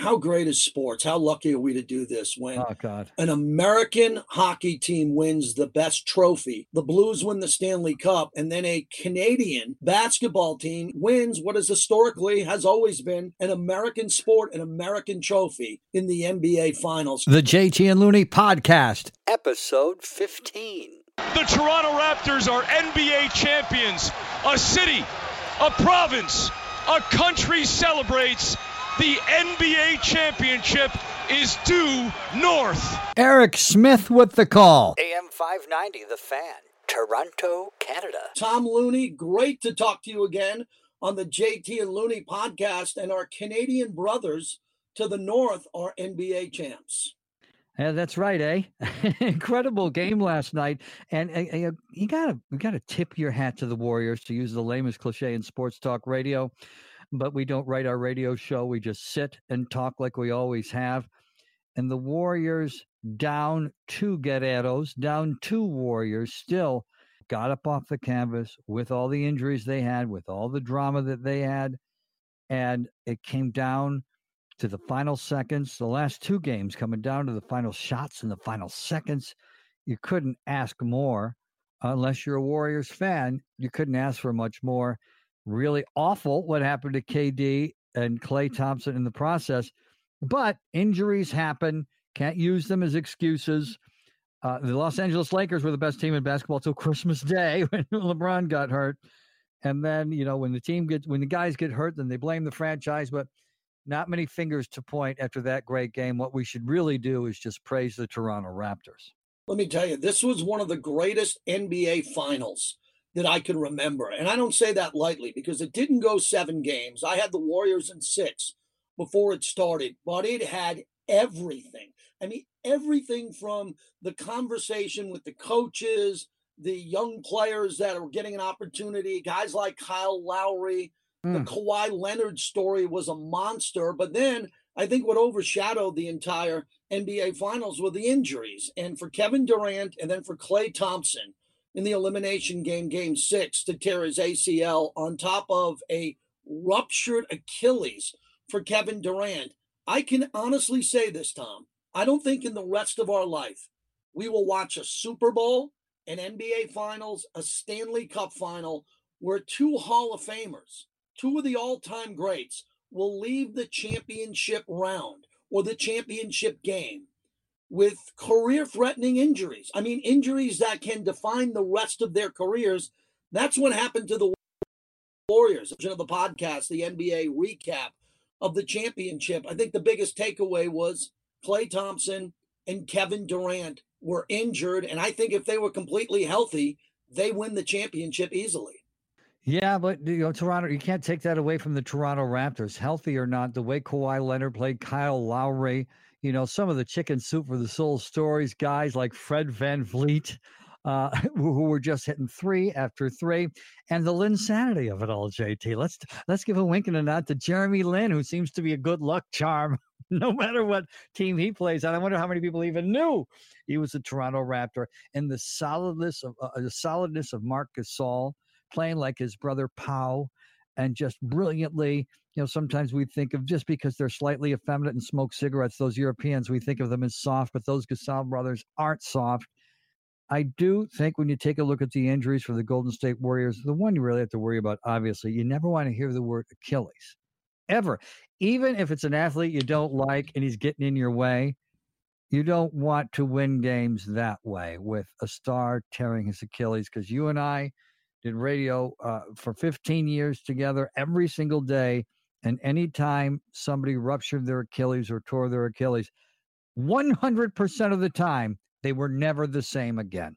how great is sports? How lucky are we to do this when Oh God. an American hockey team wins the best trophy, the Blues win the Stanley Cup, and then a Canadian basketball team wins what is historically has always been an American sport, an American trophy in the NBA Finals. The JT and Looney podcast. Episode 15. The Toronto Raptors are NBA champions. A city, a province, a country celebrates. The NBA championship is due north. Eric Smith with the call. AM 590, The Fan, Toronto, Canada. Tom Looney, great to talk to you again on the JT and Looney podcast, and our Canadian brothers to the north are NBA champs. Yeah, that's right, eh? Incredible game last night, and uh, uh, you gotta you gotta tip your hat to the Warriors to use the lamest cliche in sports talk radio. But we don't write our radio show; we just sit and talk like we always have. And the Warriors down two Guerreros, down two Warriors, still got up off the canvas with all the injuries they had, with all the drama that they had, and it came down to the final seconds. The last two games coming down to the final shots in the final seconds. You couldn't ask more unless you're a Warriors fan. You couldn't ask for much more. Really awful what happened to KD and Klay Thompson in the process. But injuries happen. Can't use them as excuses. Uh, the Los Angeles Lakers were the best team in basketball till Christmas Day when LeBron got hurt. And then, you know, when the team gets, when the guys get hurt, then they blame the franchise. But not many fingers to point after that great game. What we should really do is just praise the Toronto Raptors. Let me tell you, this was one of the greatest NBA finals that I can remember. And I don't say that lightly because it didn't go seven games. I had the Warriors in six before it started, but it had everything. I mean, everything from the conversation with the coaches, the young players that are getting an opportunity, guys like Kyle Lowry. Hmm. The Kawhi Leonard story was a monster, but then I think what overshadowed the entire NBA Finals were the injuries. And for Kevin Durant and then for Klay Thompson in the elimination game, game six, to tear his ACL on top of a ruptured Achilles for Kevin Durant. I can honestly say this, Tom. I don't think in the rest of our life we will watch a Super Bowl, an NBA Finals, a Stanley Cup final where two Hall of Famers, two of the all time greats, will leave the championship round or the championship game with career threatening injuries. I mean, injuries that can define the rest of their careers. That's what happened to the Warriors. Of the podcast, the NBA recap of the championship. I think the biggest takeaway was Klay Thompson and Kevin Durant were injured. And I think if they were completely healthy, they win the championship easily. Yeah, but you know, Toronto, you can't take that away from the Toronto Raptors, healthy or not. The way Kawhi Leonard played, Kyle Lowry, you know, some of the chicken soup for the soul stories, guys like Fred VanVleet, uh, who were just hitting three after three, and the insanity of it all, JT. Let's let's give a wink and a nod to Jeremy Lin, who seems to be a good luck charm, no matter what team he plays on. I wonder how many people even knew he was a Toronto Raptor, and the solidness of uh, the solidness of Marc Gasol playing like his brother Pau and just brilliantly. You know, sometimes we think of just because they're slightly effeminate and smoke cigarettes, those Europeans, we think of them as soft, but those Gasol brothers aren't soft. I do think when you take a look at the injuries for the Golden State Warriors, the one you really have to worry about, obviously, you never want to hear the word Achilles ever. Even if it's an athlete you don't like and he's getting in your way, you don't want to win games that way with a star tearing his Achilles because you and I did radio uh, for 15 years together every single day. And anytime somebody ruptured their Achilles or tore their Achilles, 100% of the time, they were never the same again.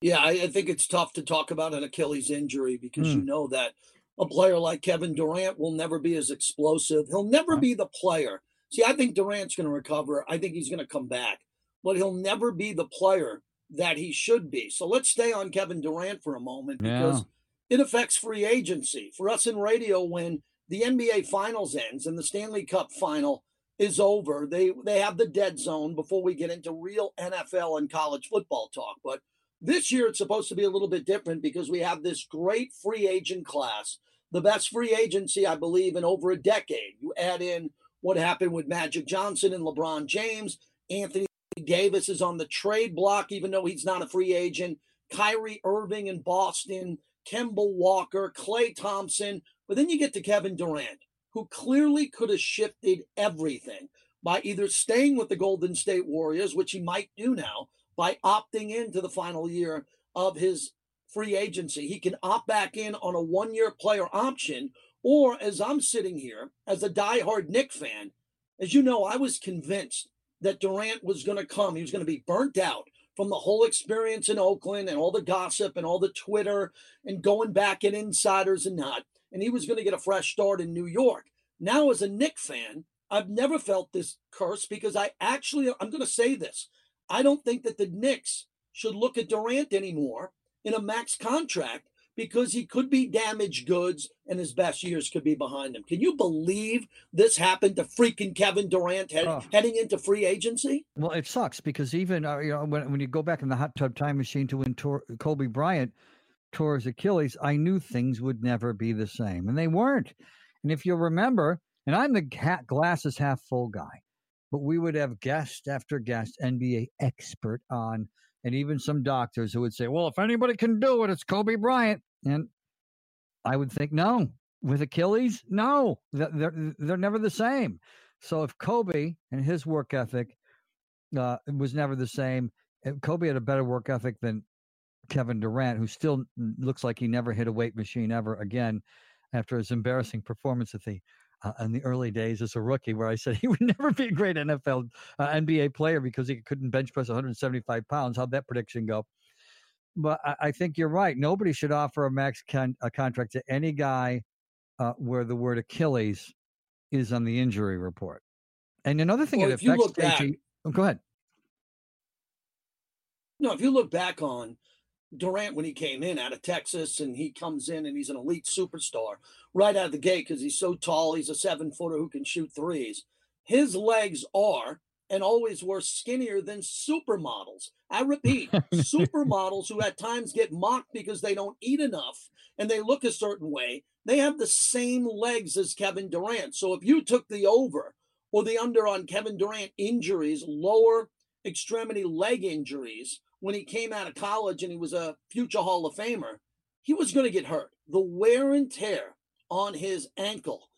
Yeah, I, I think it's tough to talk about an Achilles injury because you Hmm. know that a player like Kevin Durant will never be as explosive. He'll never be the player. See, I think Durant's going to recover. I think he's going to come back, but he'll never be the player that he should be. So let's stay on Kevin Durant for a moment because it affects free agency. For us in radio, when the NBA Finals ends and the Stanley Cup final is over, they they have the dead zone before we get into real NFL and college football talk. But this year it's supposed to be a little bit different because we have this great free agent class, the best free agency I believe in over a decade. You add in what happened with Magic Johnson and LeBron James. Anthony Davis is on the trade block, even though he's not a free agent. Kyrie Irving in Boston, Kemba Walker, Klay Thompson. But then you get to Kevin Durant, who clearly could have shifted everything by either staying with the Golden State Warriors, which he might do now, by opting into the final year of his free agency. He can opt back in on a one year player option. Or as I'm sitting here as a diehard Knick fan, as you know, I was convinced that Durant was going to come. He was going to be burnt out from the whole experience in Oakland and all the gossip and all the Twitter and going back at insiders and not. And he was going to get a fresh start in New York. Now, as a Knick fan, I've never felt this curse because I actually, I'm going to say this. I don't think that the Knicks should look at Durant anymore in a max contract because he could be damaged goods and his best years could be behind him. Can you believe this happened to freaking Kevin Durant head, oh. heading into free agency? Well, it sucks because even uh, you know when when you go back in the hot tub time machine to when Tor- Kobe Bryant tore his Achilles, I knew things would never be the same, and they weren't. And if you'll remember, and I'm the hat glasses half full guy, but we would have guest after guest, NBA expert on, and even some doctors who would say, "Well, if anybody can do it, it's Kobe Bryant." And I would think, no, with Achilles, no, they're they're never the same. So if Kobe and his work ethic uh, was never the same, Kobe had a better work ethic than Kevin Durant, who still looks like he never hit a weight machine ever again after his embarrassing performance at the uh, in the early days as a rookie, where I said he would never be a great NFL uh, NBA player because he couldn't bench press 175 pounds. How'd that prediction go? But I, I, think you're right. Nobody should offer a max con- a contract to any guy uh, where the word Achilles is on the injury report. And another thing well, it affects back, oh, go ahead. No, if you look back on Durant when he came in out of Texas and he comes in and he's an elite superstar right out of the gate because he's so tall, he's a seven footer who can shoot threes. His legs are and always were skinnier than supermodels. I repeat, supermodels who at times get mocked because they don't eat enough and they look a certain way, they have the same legs as Kevin Durant. So if you took the over or the under on Kevin Durant injuries, lower extremity leg injuries, when he came out of college and he was a future Hall of Famer, he was going to get hurt. The wear and tear on his ankle,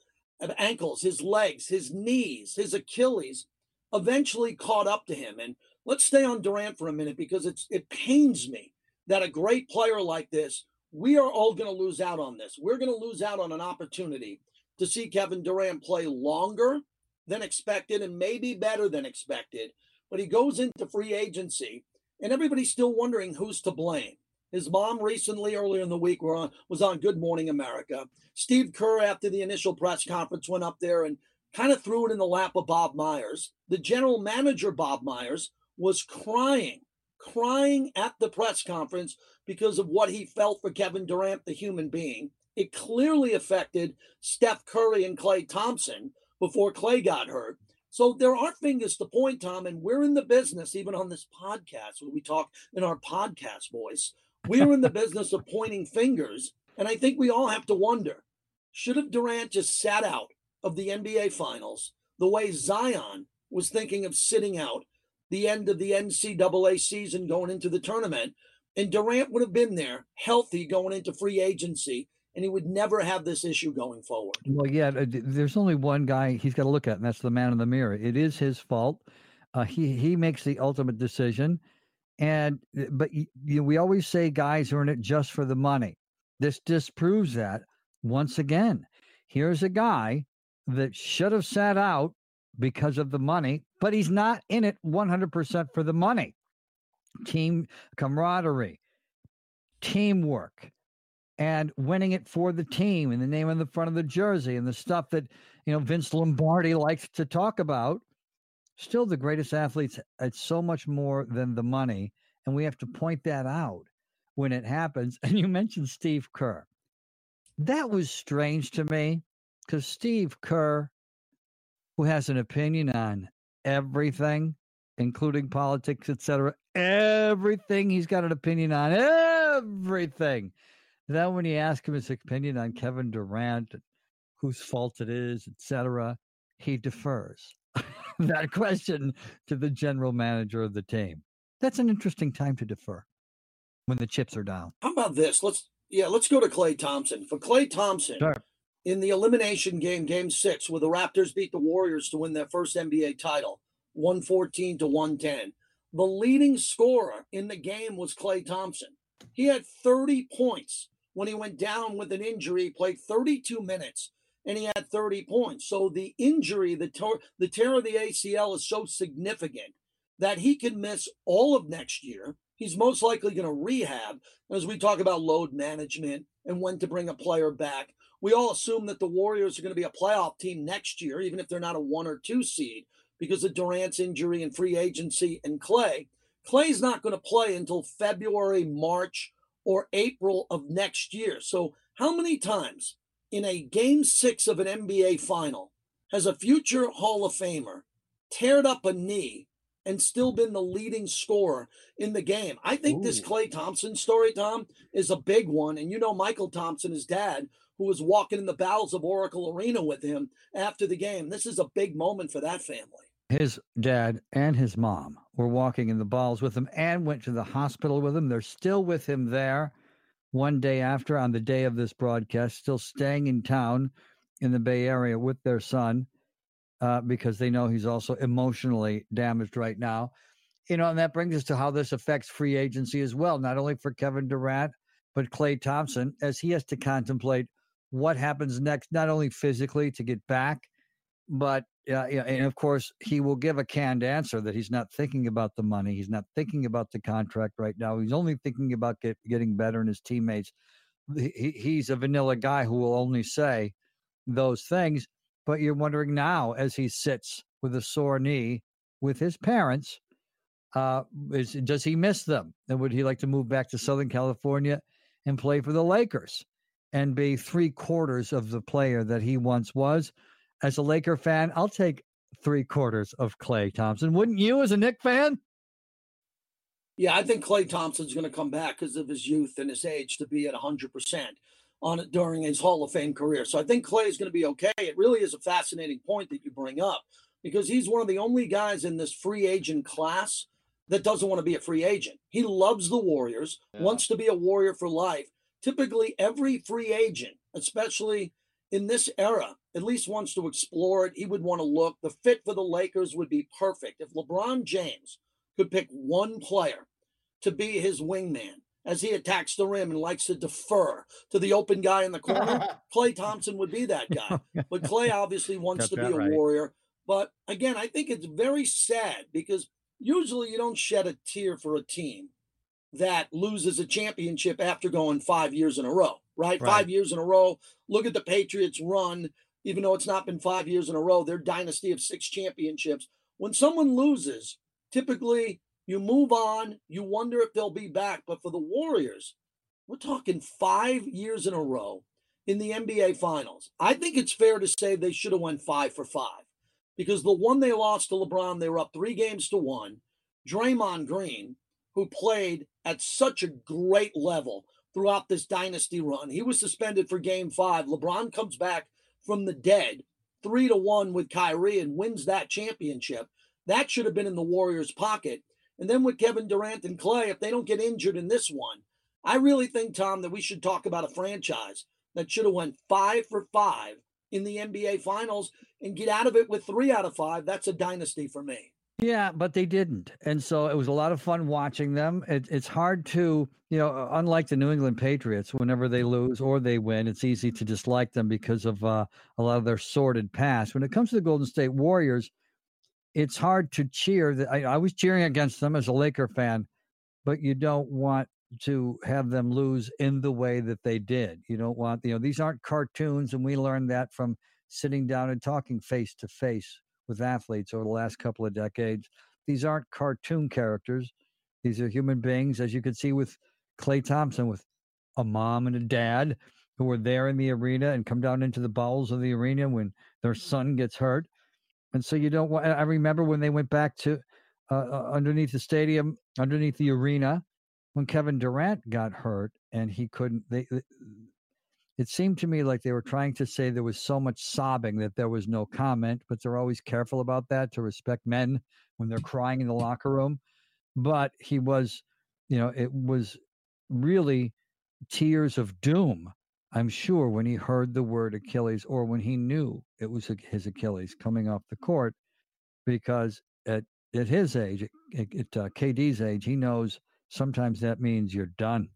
uh, ankles, his legs, his knees, his Achilles eventually caught up to him. And let's stay on Durant for a minute because it's it pains me that a great player like this, we are all going to lose out on this. We're going to lose out on an opportunity to see Kevin Durant play longer than expected and maybe better than expected. But he goes into free agency, and everybody's still wondering who's to blame. His mom recently, earlier in the week, on, was on Good Morning America. Steve Kerr, after the initial press conference, went up there and kind of threw it in the lap of Bob Myers. The general manager, Bob Myers, was crying, crying at the press conference because of what he felt for Kevin Durant, the human being. It clearly affected Steph Curry and Klay Thompson before Klay got hurt. So there are fingers to point, Tom, and we're in the business, even on this podcast, where we talk in our podcast voice. We're in the business of pointing fingers. And I think we all have to wonder should have Durant just sat out of the NBA Finals the way Zion was thinking of sitting out the end of the NCAA season going into the tournament. And Durant would have been there healthy going into free agency, and he would never have this issue going forward. Well, yeah, uh, there's only one guy he's got to look at, and that's the man in the mirror. It is his fault. Uh, he he makes the ultimate decision, and uh, but you know, we always say guys in it just for the money. This disproves that once again. Here's a guy that should have sat out because of the money, but he's not in it 100% for the money. Team camaraderie, teamwork, and winning it for the team and the name on the front of the jersey and the stuff that, you know, Vince Lombardi likes to talk about. Still the greatest athletes. It's so much more than the money. And we have to point that out when it happens. And you mentioned Steve Kerr. That was strange to me because Steve Kerr, who has an opinion on everything, including politics, etc., everything he's got an opinion on everything. Then when you ask him his opinion on Kevin Durant, whose fault it is, etc., he defers that question to the general manager of the team. That's an interesting time to defer when the chips are down. How about this? Let's yeah, let's go to Klay Thompson. For Klay Thompson, Sure. In the elimination game, game six, where the Raptors beat the Warriors to win their first NBA title, 114 to 110. The leading scorer in the game was Klay Thompson. He had 30 points when he went down with an injury, he played 32 minutes, and he had 30 points. So the injury, the, tor- the tear of the ACL is so significant that he can miss all of next year. He's most likely going to rehab. As we talk about load management and when to bring a player back, we all assume that the Warriors are going to be a playoff team next year, even if they're not a one or two seed, because of Durant's injury and free agency and Klay. Klay's not going to play until February, March, or April of next year. So, how many times in a game six of an NBA final has a future Hall of Famer teared up a knee and still been the leading scorer in the game? I think this Klay Thompson story, Tom, is a big one. And you know, Mychal Thompson, his dad, who was walking in the bowels of Oracle Arena with him after the game. This is a big moment for that family. His dad and his mom were walking in the balls with him and went to the hospital with him. They're still with him there one day after, on the day of this broadcast, still staying in town in the Bay Area with their son uh, because they know he's also emotionally damaged right now. You know, and that brings us to how this affects free agency as well, not only for Kevin Durant, but Klay Thompson, as he has to contemplate what happens next, not only physically to get back, but yeah, yeah, and of course he will give a canned answer that he's not thinking about the money, he's not thinking about the contract right now. He's only thinking about get, getting better and his teammates. He, he's a vanilla guy who will only say those things. But you're wondering now, as he sits with a sore knee with his parents, uh, is, does he miss them? And would he like to move back to Southern California and play for the Lakers and be three quarters of the player that he once was? As a Laker fan, I'll take three quarters of Klay Thompson. Wouldn't you, as a Knick fan? Yeah, I think Klay Thompson's going to come back because of his youth and his age to be at 100% on it during his Hall of Fame career. So I think Klay is going to be okay. It really is a fascinating point that you bring up because he's one of the only guys in this free agent class that doesn't want to be a free agent. He loves the Warriors, Yeah. wants to be a Warrior for life. Typically, every free agent, especially in this era, at least wants to explore it. He would want to look. The fit for the Lakers would be perfect. If LeBron James could pick one player to be his wingman as he attacks the rim and likes to defer to the open guy in the corner, Klay Thompson would be that guy. But Klay obviously wants Got to be a right. warrior. But again, I think it's very sad because usually you don't shed a tear for a team that loses a championship after going five years in a row, right? Right. Five years in a row. Look at the Patriots run, even though it's not been five years in a row, their dynasty of six championships. When someone loses, typically you move on, you wonder if they'll be back. But for the Warriors, we're talking five years in a row in the NBA Finals. I think it's fair to say they should have went five for five because the one they lost to LeBron, they were up three games to one. Draymond Green, who played at such a great level throughout this dynasty run, he was suspended for game five. LeBron comes back from the dead, three to one with Kyrie, and wins that championship. That should have been in the Warriors' pocket. And then with Kevin Durant and Klay, if they don't get injured in this one, I really think, Tom, that we should talk about a franchise that should have went five for five in the NBA Finals and get out of it with three out of five. That's a dynasty for me. Yeah, but they didn't. And so it was a lot of fun watching them. It, it's hard to, you know, unlike the New England Patriots, whenever they lose or they win, it's easy to dislike them because of uh, a lot of their sordid past. When it comes to the Golden State Warriors, it's hard to cheer. I, I was cheering against them as a Laker fan, but you don't want to have them lose in the way that they did. You don't want, you know, these aren't cartoons. And we learned that from sitting down and talking face to face with athletes over the last couple of decades. These aren't cartoon characters. These are human beings, as you can see with Klay Thompson, with a mom and a dad who were there in the arena and come down into the bowels of the arena when their son gets hurt. And so you don't want, I remember when they went back to uh, uh, underneath the stadium, underneath the arena, when Kevin Durant got hurt and he couldn't, they, it seemed to me like they were trying to say there was so much sobbing that there was no comment, but they're always careful about that to respect men when they're crying in the locker room. But he was, you know, it was really tears of doom, I'm sure, when he heard the word Achilles or when he knew it was his Achilles coming off the court, because at, at his age, at, at uh, KD's age, he knows sometimes that means you're done.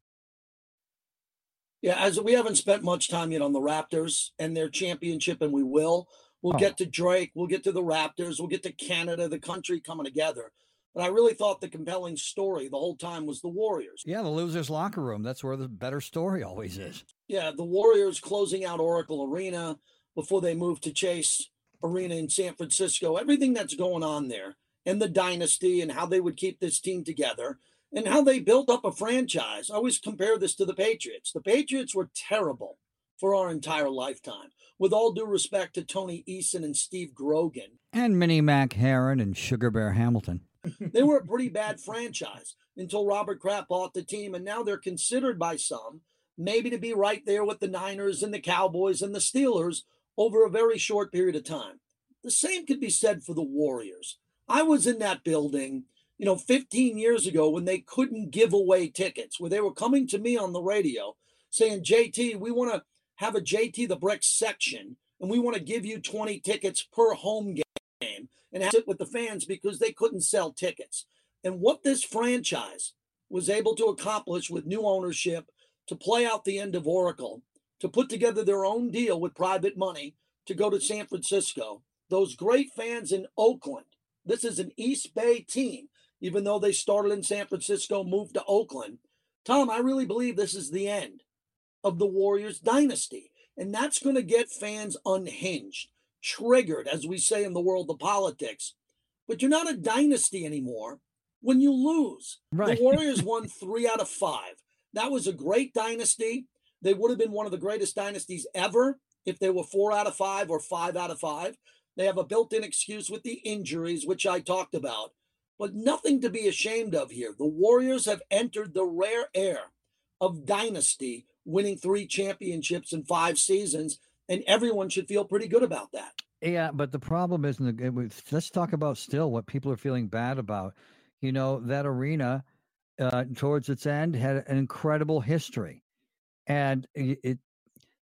Yeah, as we haven't spent much time yet on the Raptors and their championship, and we will. We'll oh. get to Drake. We'll get to the Raptors. We'll get to Canada, the country coming together. But I really thought the compelling story the whole time was the Warriors. Yeah, the losers' locker room. That's where the better story always is. Yeah, the Warriors closing out Oracle Arena before they moved to Chase Arena in San Francisco. Everything that's going on there and the dynasty and how they would keep this team together and how they built up a franchise. I always compare this to the Patriots. The Patriots were terrible for our entire lifetime. With all due respect to Tony Eason and Steve Grogan. And Mini Mack Herron and Sugar Bear Hamilton. they were a pretty bad franchise until Robert Kraft bought the team, and now they're considered by some maybe to be right there with the Niners and the Cowboys and the Steelers over a very short period of time. The same could be said for the Warriors. I was in that building you know, 15 years ago when they couldn't give away tickets, where they were coming to me on the radio saying, JT, we want to have a JT the Brick section and we want to give you 20 tickets per home game and have it with the fans because they couldn't sell tickets. And what this franchise was able to accomplish with new ownership to play out the end of Oracle, to put together their own deal with private money to go to San Francisco, those great fans in Oakland. This is an East Bay team even though they started in San Francisco, moved to Oakland. Tom, I really believe this is the end of the Warriors dynasty. And that's going to get fans unhinged, triggered, as we say in the world of politics. But you're not a dynasty anymore when you lose. Right. The Warriors won three out of five. That was a great dynasty. They would have been one of the greatest dynasties ever if they were four out of five or five out of five. They have a built in excuse with the injuries, which I talked about but nothing to be ashamed of here. The Warriors have entered the rare air of dynasty, winning three championships in five seasons, and everyone should feel pretty good about that. Yeah, but the problem is, let's talk about still what people are feeling bad about. You know, that arena uh, towards its end had an incredible history. And it,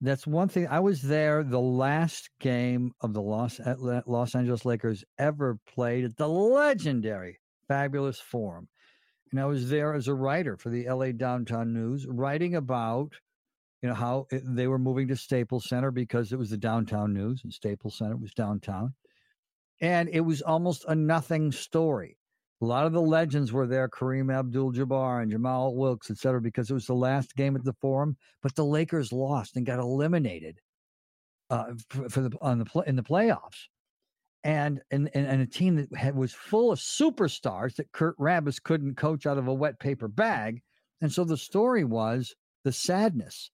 that's one thing. I was there the last game of the Los Los Angeles Lakers ever played at the legendary Fabulous Forum, and I was there as a writer for the LA Downtown News, writing about you know how it, they were moving to Staples Center because it was the downtown news, and Staples Center was downtown, and it was almost a nothing story. A lot of the legends were there, Kareem Abdul-Jabbar and Jamal Wilkes, et cetera, because it was the last game at the Forum. But the Lakers lost and got eliminated uh, for, for, the on the in the playoffs, and and and a team that had, was full of superstars that Kurt Rambis couldn't coach out of a wet paper bag. And so the story was the sadness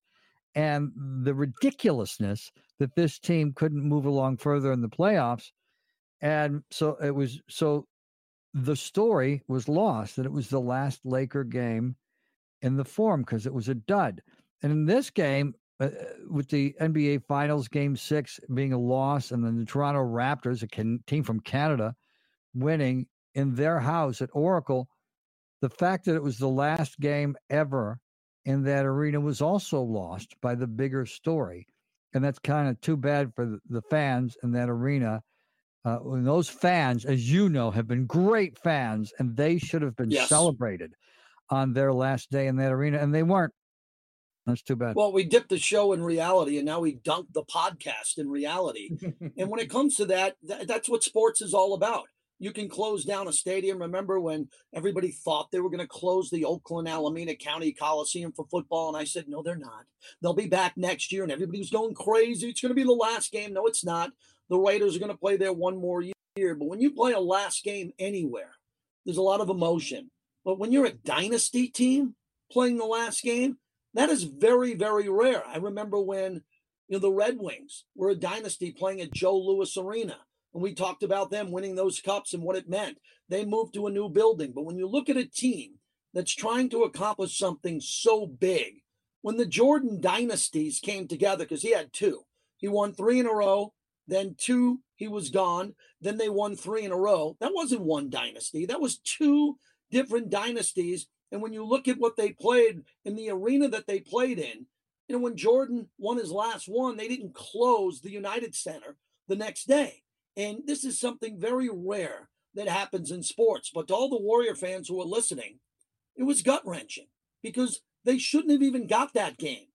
and the ridiculousness that this team couldn't move along further in the playoffs. And so it was so the story was lost that it was the last Laker game in the form because it was a dud. And in this game, uh, with the NBA Finals Game Six being a loss, and then the Toronto Raptors, a can- team from Canada, winning in their house at Oracle, the fact that it was the last game ever in that arena was also lost by the bigger story. And that's kind of too bad for the fans in that arena uh, and those fans, as you know, have been great fans, and they should have been yes. celebrated on their last day in that arena, and they weren't. That's too bad. Well, we dipped the show in reality, and now we dunked the podcast in reality. and when it comes to that, th- that's what sports is all about. You can close down a stadium. Remember when everybody thought they were going to close the Oakland Alameda County Coliseum for football? And I said, no, they're not. They'll be back next year. And everybody was going crazy. It's going to be the last game. No, it's not the Raiders are going to play there one more year. But when you play a last game anywhere, there's a lot of emotion. But when you're a dynasty team playing the last game, that is very, very rare. I remember when you know the Red Wings were a dynasty playing at Joe Louis Arena, and we talked about them winning those cups and what it meant. They moved to a new building. But when you look at a team that's trying to accomplish something so big, when the Jordan dynasties came together, because he had two, he won three in a row, then two, he was gone. Then they won three in a row. That wasn't one dynasty, that was two different dynasties. And when you look at what they played in the arena that they played in, you know, when Jordan won his last one, they didn't close the United Center the next day. And this is something very rare that happens in sports. But to all the Warrior fans who are listening, it was gut wrenching because they shouldn't have even got that game,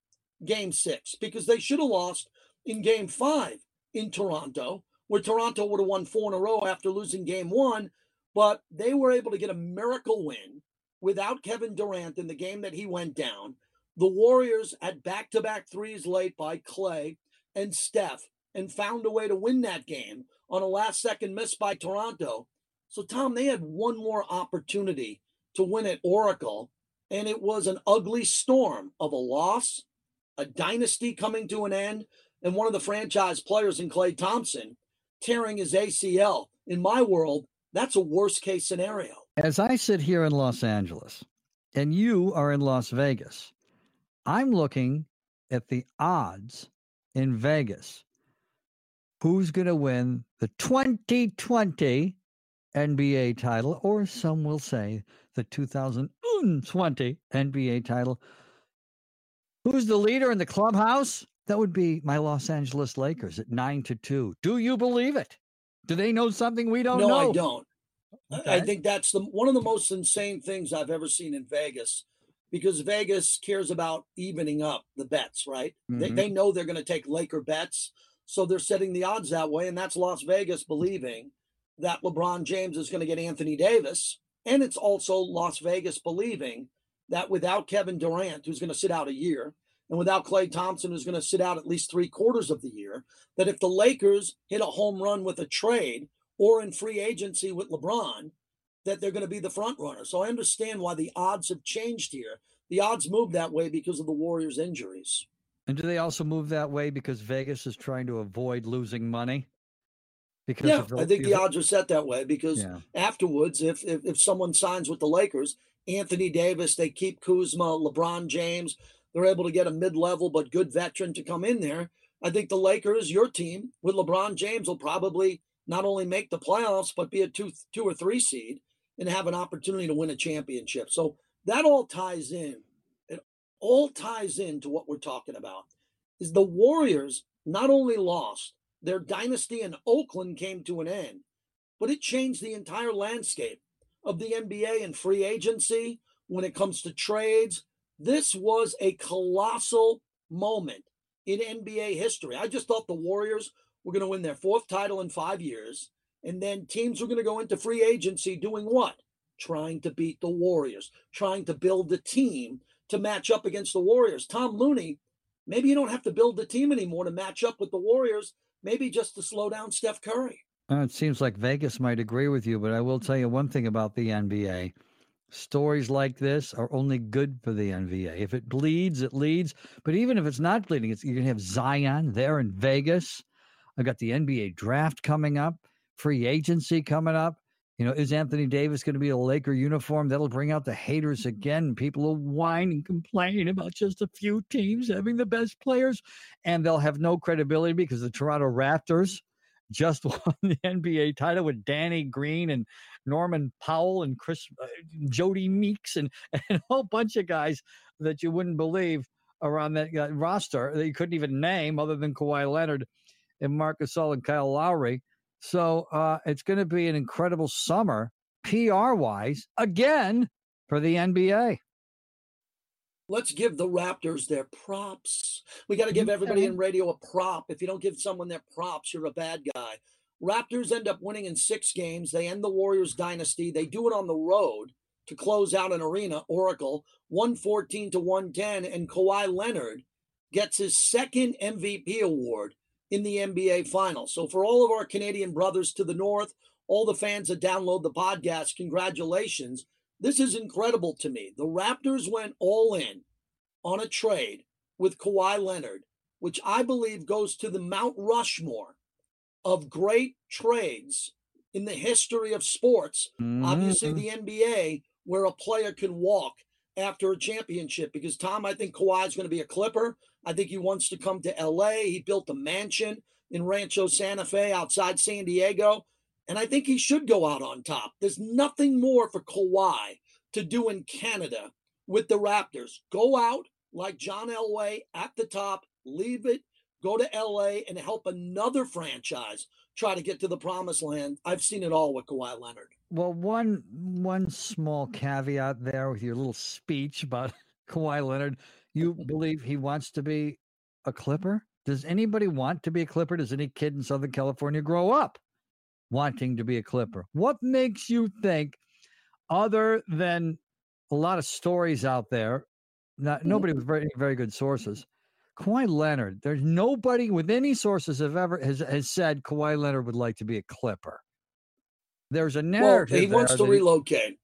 game six, because they should have lost in game five in Toronto, where Toronto would have won four in a row after losing game one. But they were able to get a miracle win without Kevin Durant in the game that he went down. The Warriors had back to back threes late by Klay and Steph and found a way to win that game on a last second miss by Toronto. So, Tom, they had one more opportunity to win at Oracle, and it was an ugly storm of a loss, a dynasty coming to an end, and one of the franchise players in Klay Thompson tearing his ACL. In my world, that's a worst case scenario. As I sit here in Los Angeles and you are in Las Vegas, I'm looking at the odds in Vegas. Who's going to win the 2020 NBA title, or some will say the 2020 NBA title? Who's the leader in the clubhouse? That would be my Los Angeles Lakers at nine to two. Do you believe it? Do they know something we don't no, know? I don't. Okay. I think that's the one of the most insane things I've ever seen in Vegas because Vegas cares about evening up the bets, right? Mm-hmm. They, they know they're going to take Laker bets. So they're setting the odds that way. And that's Las Vegas believing that LeBron James is going to get Anthony Davis. And it's also Las Vegas believing that without Kevin Durant, who's going to sit out a year, and without Klay Thompson, who's going to sit out at least three quarters of the year, that if the Lakers hit a home run with a trade or in free agency with LeBron, that they're going to be the front runner. So I understand why the odds have changed here. The odds move that way because of the Warriors' injuries. And do they also move that way because Vegas is trying to avoid losing money? Because yeah, the, I think the odds are set that way because yeah. afterwards, if, if if someone signs with the Lakers, Anthony Davis, they keep Kuzma, LeBron James, they're able to get a mid-level but good veteran to come in there. I think the Lakers, your team with LeBron James, will probably not only make the playoffs but be a two two or three seed and have an opportunity to win a championship. So that all ties in It all ties into what we're talking about is the Warriors not only lost, their dynasty in Oakland came to an end, but it changed the entire landscape of the NBA and free agency when it comes to trades. This was a colossal moment in NBA history. I just thought the Warriors were going to win their fourth title in five years, and then teams were going to go into free agency doing what? Trying to beat the Warriors, trying to build a team to match up against the Warriors. Tom Looney, maybe you don't have to build the team anymore to match up with the Warriors, maybe just to slow down Steph Curry. Uh, it seems like Vegas might agree with you, but I will tell you one thing about the NBA. Stories like this are only good for the NBA. If it bleeds, it leads. But even if it's not bleeding, it's, you're going to have Zion there in Vegas. I've got the NBA draft coming up, free agency coming up. You know, is Anthony Davis going to be a Laker uniform? That'll bring out the haters again. People will whine and complain about just a few teams having the best players, and they'll have no credibility because the Toronto Raptors just won the NBA title with Danny Green and Norman Powell and Chris uh, Jodie Meeks and, and a whole bunch of guys that you wouldn't believe around that uh, roster that you couldn't even name other than Kawhi Leonard and Marc Gasol and Kyle Lowry. So uh, it's going to be an incredible summer, PR wise, again for the NBA. Let's give the Raptors their props. We got to give everybody in radio a prop. If you don't give someone their props, you're a bad guy. Raptors end up winning in six games. They end the Warriors dynasty. They do it on the road to close out an arena, Oracle, 114 to 110. And Kawhi Leonard gets his second MVP award in the NBA Finals. So, for all of our Canadian brothers to the north, all the fans that download the podcast, congratulations. This is incredible to me. The Raptors went all in on a trade with Kawhi Leonard, which I believe goes to the Mount Rushmore of great trades in the history of sports. Mm-hmm. Obviously, the NBA, where a player can walk after a championship because Tom, I think Kawhi is going to be a Clipper. I think he wants to come to LA. He built a mansion in Rancho Santa Fe outside San Diego. And I think he should go out on top. There's nothing more for Kawhi to do in Canada with the Raptors. Go out like John Elway at the top, leave it, go to LA and help another franchise try to get to the promised land. I've seen it all with Kawhi Leonard. Well, one one small caveat there with your little speech about Kawhi Leonard. You believe he wants to be a Clipper? Does anybody want to be a Clipper? Does any kid in Southern California grow up wanting to be a Clipper? What makes you think, other than a lot of stories out there, not mm-hmm. nobody with very very good sources, Kawhi Leonard, there's nobody with any sources have ever has, has said Kawhi Leonard would like to be a Clipper. There's a narrative. Well, he wants to relocate.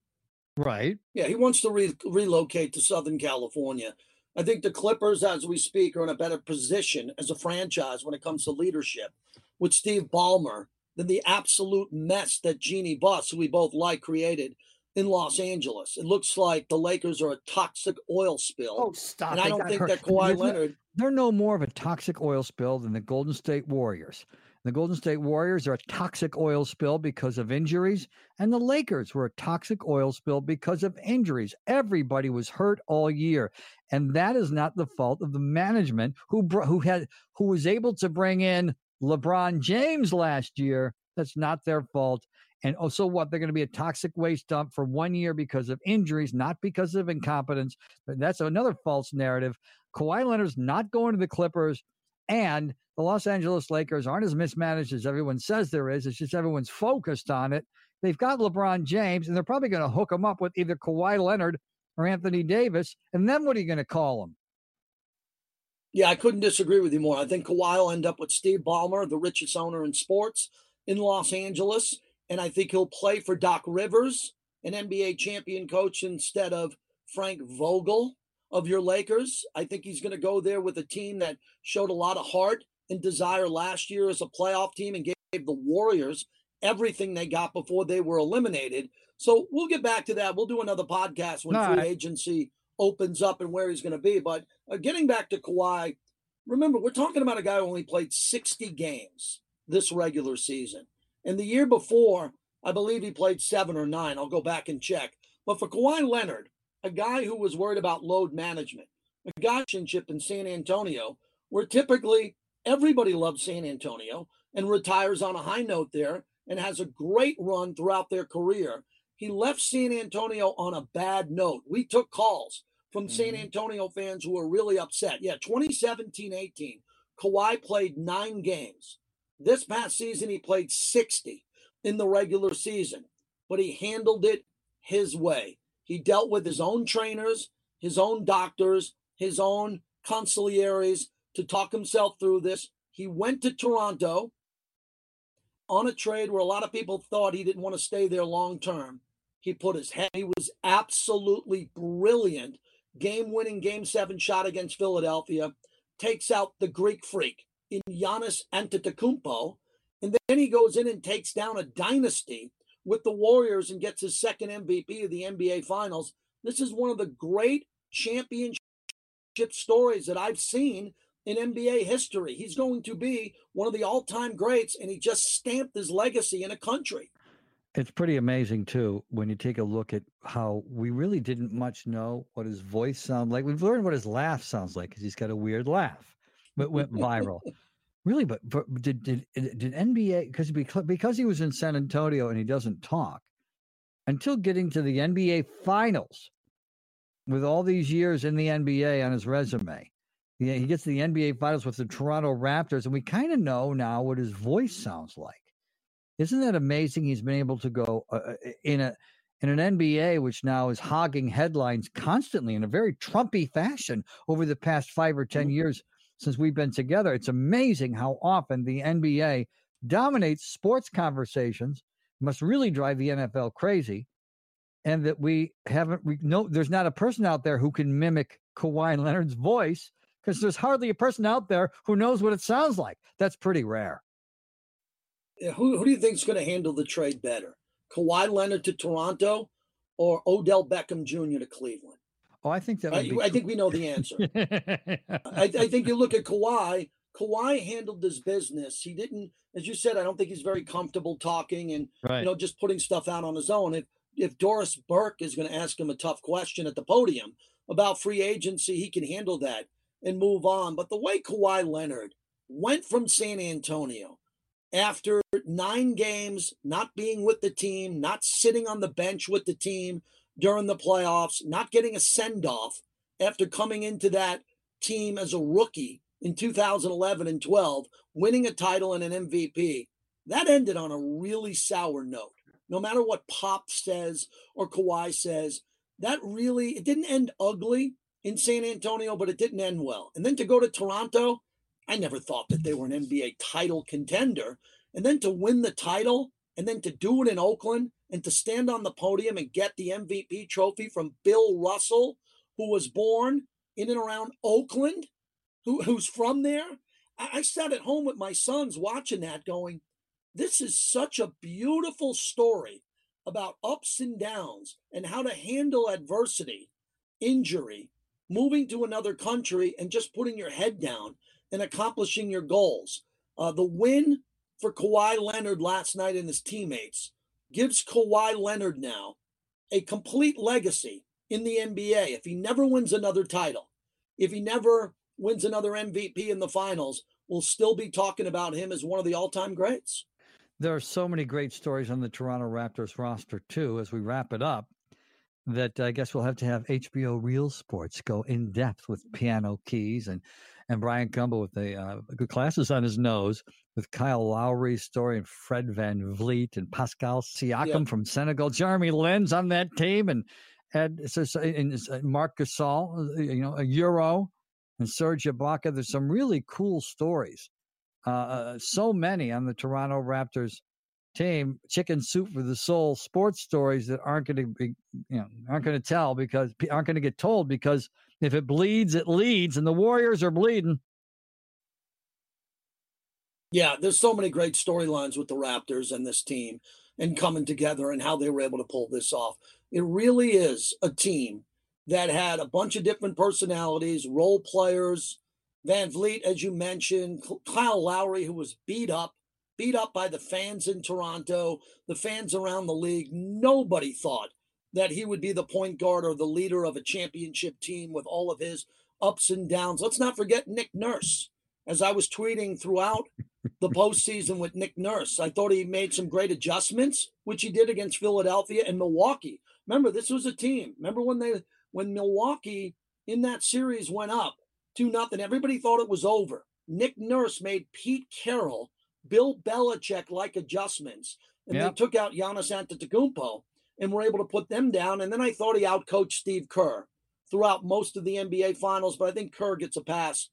Right. Yeah, he wants to re- relocate to Southern California. I think the Clippers, as we speak, are in a better position as a franchise when it comes to leadership with Steve Ballmer than the absolute mess that Jeanie Buss, who we both like, created in Los Angeles. It looks like the Lakers are a toxic oil spill. Oh, stop! And I don't think hurt. that Kawhi Leonard. They're no more of a toxic oil spill than the Golden State Warriors. The Golden State Warriors are a toxic oil spill because of injuries, and the Lakers were a toxic oil spill because of injuries. Everybody was hurt all year, and that is not the fault of the management who who had who was able to bring in LeBron James last year. That's not their fault. And also, what they're going to be a toxic waste dump for one year because of injuries, not because of incompetence. But that's another false narrative. Kawhi Leonard's not going to the Clippers, and the Los Angeles Lakers aren't as mismanaged as everyone says there is. It's just everyone's focused on it. They've got LeBron James, and they're probably going to hook him up with either Kawhi Leonard or Anthony Davis. And then what are you going to call him? Yeah, I couldn't disagree with you more. I think Kawhi will end up with Steve Ballmer, the richest owner in sports in Los Angeles. And I think he'll play for Doc Rivers, an NBA champion coach, instead of Frank Vogel of your Lakers. I think he's going to go there with a team that showed a lot of heart and desire last year as a playoff team and gave the Warriors everything they got before they were eliminated. So we'll get back to that. We'll do another podcast when free agency opens up and where he's going to be. But uh, getting back to Kawhi, remember, we're talking about a guy who only played 60 games this regular season. And the year before, I believe he played seven or nine. I'll go back and check. But for Kawhi Leonard, a guy who was worried about load management, a guy in San Antonio, where typically everybody loves San Antonio and retires on a high note there and has a great run throughout their career. He left San Antonio on a bad note. We took calls from mm-hmm. San Antonio fans who were really upset. Yeah, 2017 18, Kawhi played nine games. This past season, he played 60 in the regular season, but he handled it his way. He dealt with his own trainers, his own doctors, his own consiglieres to talk himself through this. He went to Toronto on a trade where a lot of people thought he didn't want to stay there long term. He put his head, he was absolutely brilliant. Game winning game seven shot against Philadelphia takes out the Greek freak in Giannis Antetokounmpo. And then he goes in and takes down a dynasty with the Warriors and gets his second MVP of the NBA Finals. This is one of the great championship stories that I've seen in NBA history. He's going to be one of the all time greats, and he just stamped his legacy in a country. It's pretty amazing too when you take a look at how we really didn't much know what his voice sounded like. We've learned what his laugh sounds like because he's got a weird laugh, but went viral. really, but, but did did did NBA because because he was in San Antonio and he doesn't talk until getting to the NBA Finals with all these years in the NBA on his resume yeah, he gets to the NBA Finals with the Toronto Raptors, and we kind of know now what his voice sounds like. Isn't that amazing? He's been able to go uh, uh in a in an NBA which now is hogging headlines constantly in a very Trumpy fashion over the past five or 10 mm-hmm. years since we've been together. It's amazing how often the NBA dominates sports conversations. Must really drive the NFL crazy, and that we haven't. We know there's not a person out there who can mimic Kawhi Leonard's voice because there's hardly a person out there who knows what it sounds like. That's pretty rare. Who, who do you think is going to handle the trade better? Kawhi Leonard to Toronto or Odell Beckham Jr. to Cleveland? Oh, I think that. I, I think we know the answer. I, I think you look at Kawhi. Kawhi handled this business. He didn't, as you said. I don't think he's very comfortable talking and right. you know just putting stuff out on his own. If if Doris Burke is going to ask him a tough question at the podium about free agency, he can handle that and move on. But the way Kawhi Leonard went from San Antonio after nine games, not being with the team, not sitting on the bench with the team during the playoffs, not getting a send off after coming into that team as a rookie in 2011 and 12, winning a title and an MVP, that ended on a really sour note. No matter what Pop says or Kawhi says, that really it didn't end ugly in San Antonio, but it didn't end well. And then to go to Toronto, I never thought that they were an NBA title contender. And then to win the title and then to do it in Oakland and to stand on the podium and get the MVP trophy from Bill Russell, who was born in and around Oakland, who, who's from there. I, I sat at home with my sons watching that going, this is such a beautiful story about ups and downs and how to handle adversity, injury, moving to another country, and just putting your head down and accomplishing your goals. Uh, the win for Kawhi Leonard last night and his teammates gives Kawhi Leonard now a complete legacy in the NBA. If he never wins another title, if he never wins another MVP in the finals, we'll still be talking about him as one of the all time greats. There are so many great stories on the Toronto Raptors roster, too, as we wrap it up, that I guess we'll have to have HBO Real Sports go in depth with piano keys and and Bryant Gumbel with the uh, good classes on his nose with Kyle Lowry's story and Fred VanVleet and Pascal Siakam yeah. from Senegal, Jeremy Lin's on that team and Ed so, and uh, Marc Gasol, uh, you know, a Euro and Serge Ibaka. There's some really cool stories. Uh, uh, so many on the Toronto Raptors team. Chicken soup for the soul. Sports stories that aren't going to be, you know, aren't going to tell because aren't going to get told because if it bleeds, it leads, and the Warriors are bleeding. Yeah, there's so many great storylines with the Raptors and this team and coming together and how they were able to pull this off. It really is a team that had a bunch of different personalities, role players. VanVleet, as you mentioned, Kyle Lowry, who was beat up, beat up by the fans in Toronto, the fans around the league. Nobody thought that he would be the point guard or the leader of a championship team with all of his ups and downs. Let's not forget Nick Nurse. As I was tweeting throughout the postseason with Nick Nurse, I thought he made some great adjustments, which he did against Philadelphia and Milwaukee. Remember, this was a team. Remember when they when Milwaukee in that series went up two nothing, everybody thought it was over. Nick Nurse made Pete Carroll, Bill Belichick like adjustments, and yep. they took out Giannis Antetokounmpo and were able to put them down. And then I thought he outcoached Steve Kerr throughout most of the NBA finals, but I think Kerr gets a pass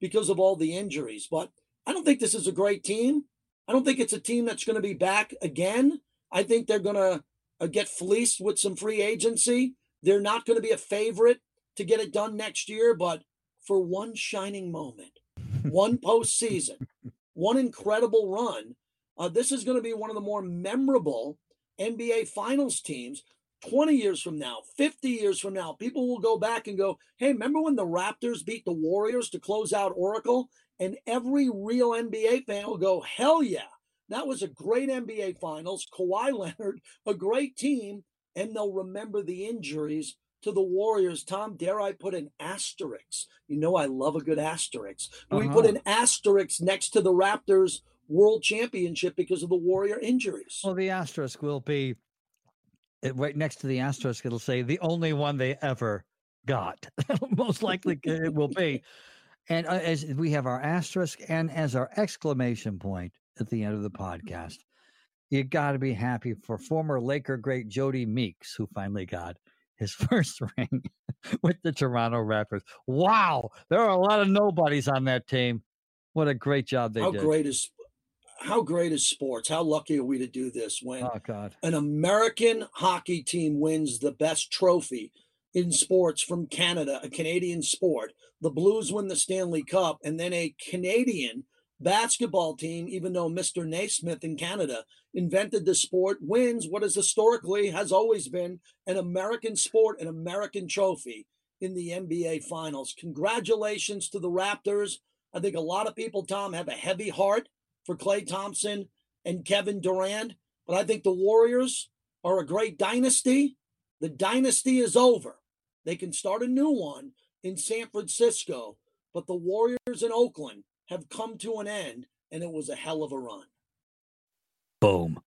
because of all the injuries. But I don't think this is a great team. I don't think it's a team that's going to be back again. I think they're going to uh, get fleeced with some free agency. They're not going to be a favorite to get it done next year, but for one shining moment, one postseason, one incredible run, uh, this is going to be one of the more memorable NBA Finals teams 20 years from now, 50 years from now, people will go back and go, hey, remember when the Raptors beat the Warriors to close out Oracle? And every real NBA fan will go, hell yeah, that was a great NBA Finals. Kawhi Leonard, a great team. And they'll remember the injuries to the Warriors. Tom, dare I put an asterisk? You know, I love a good asterisk. Uh-huh. We put uh-huh. an asterisk next to the Raptors world championship because of the Warrior injuries. Well, the asterisk will be right next to the asterisk. It'll say the only one they ever got. Most likely it will be. And uh, as we have our asterisk and as our exclamation point at the end of the podcast, you got to be happy for former Laker great Jodie Meeks, who finally got his first ring with the Toronto Raptors. Wow, there are a lot of nobodies on that team. What a great job they How did. How great is how great is sports? How lucky are we to do this when oh, God. an American hockey team wins the best trophy in sports from Canada, a Canadian sport. The Blues win the Stanley Cup, and then a Canadian basketball team, even though Mr. Naismith in Canada invented the sport, wins what is historically has always been an American sport, an American trophy in the NBA Finals. Congratulations to the Raptors. I think a lot of people, Tom, have a heavy heart for Klay Thompson and Kevin Durant, but I think the Warriors are a great dynasty. The dynasty is over. They can start a new one in San Francisco, but the Warriors in Oakland have come to an end, and it was a hell of a run. Boom.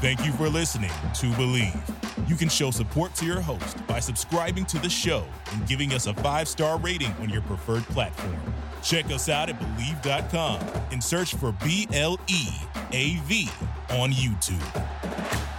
Thank you for listening to Bleav. You can show support to your host by subscribing to the show and giving us a five star rating on your preferred platform. Check us out at Bleav.com and search for B L E A V on YouTube.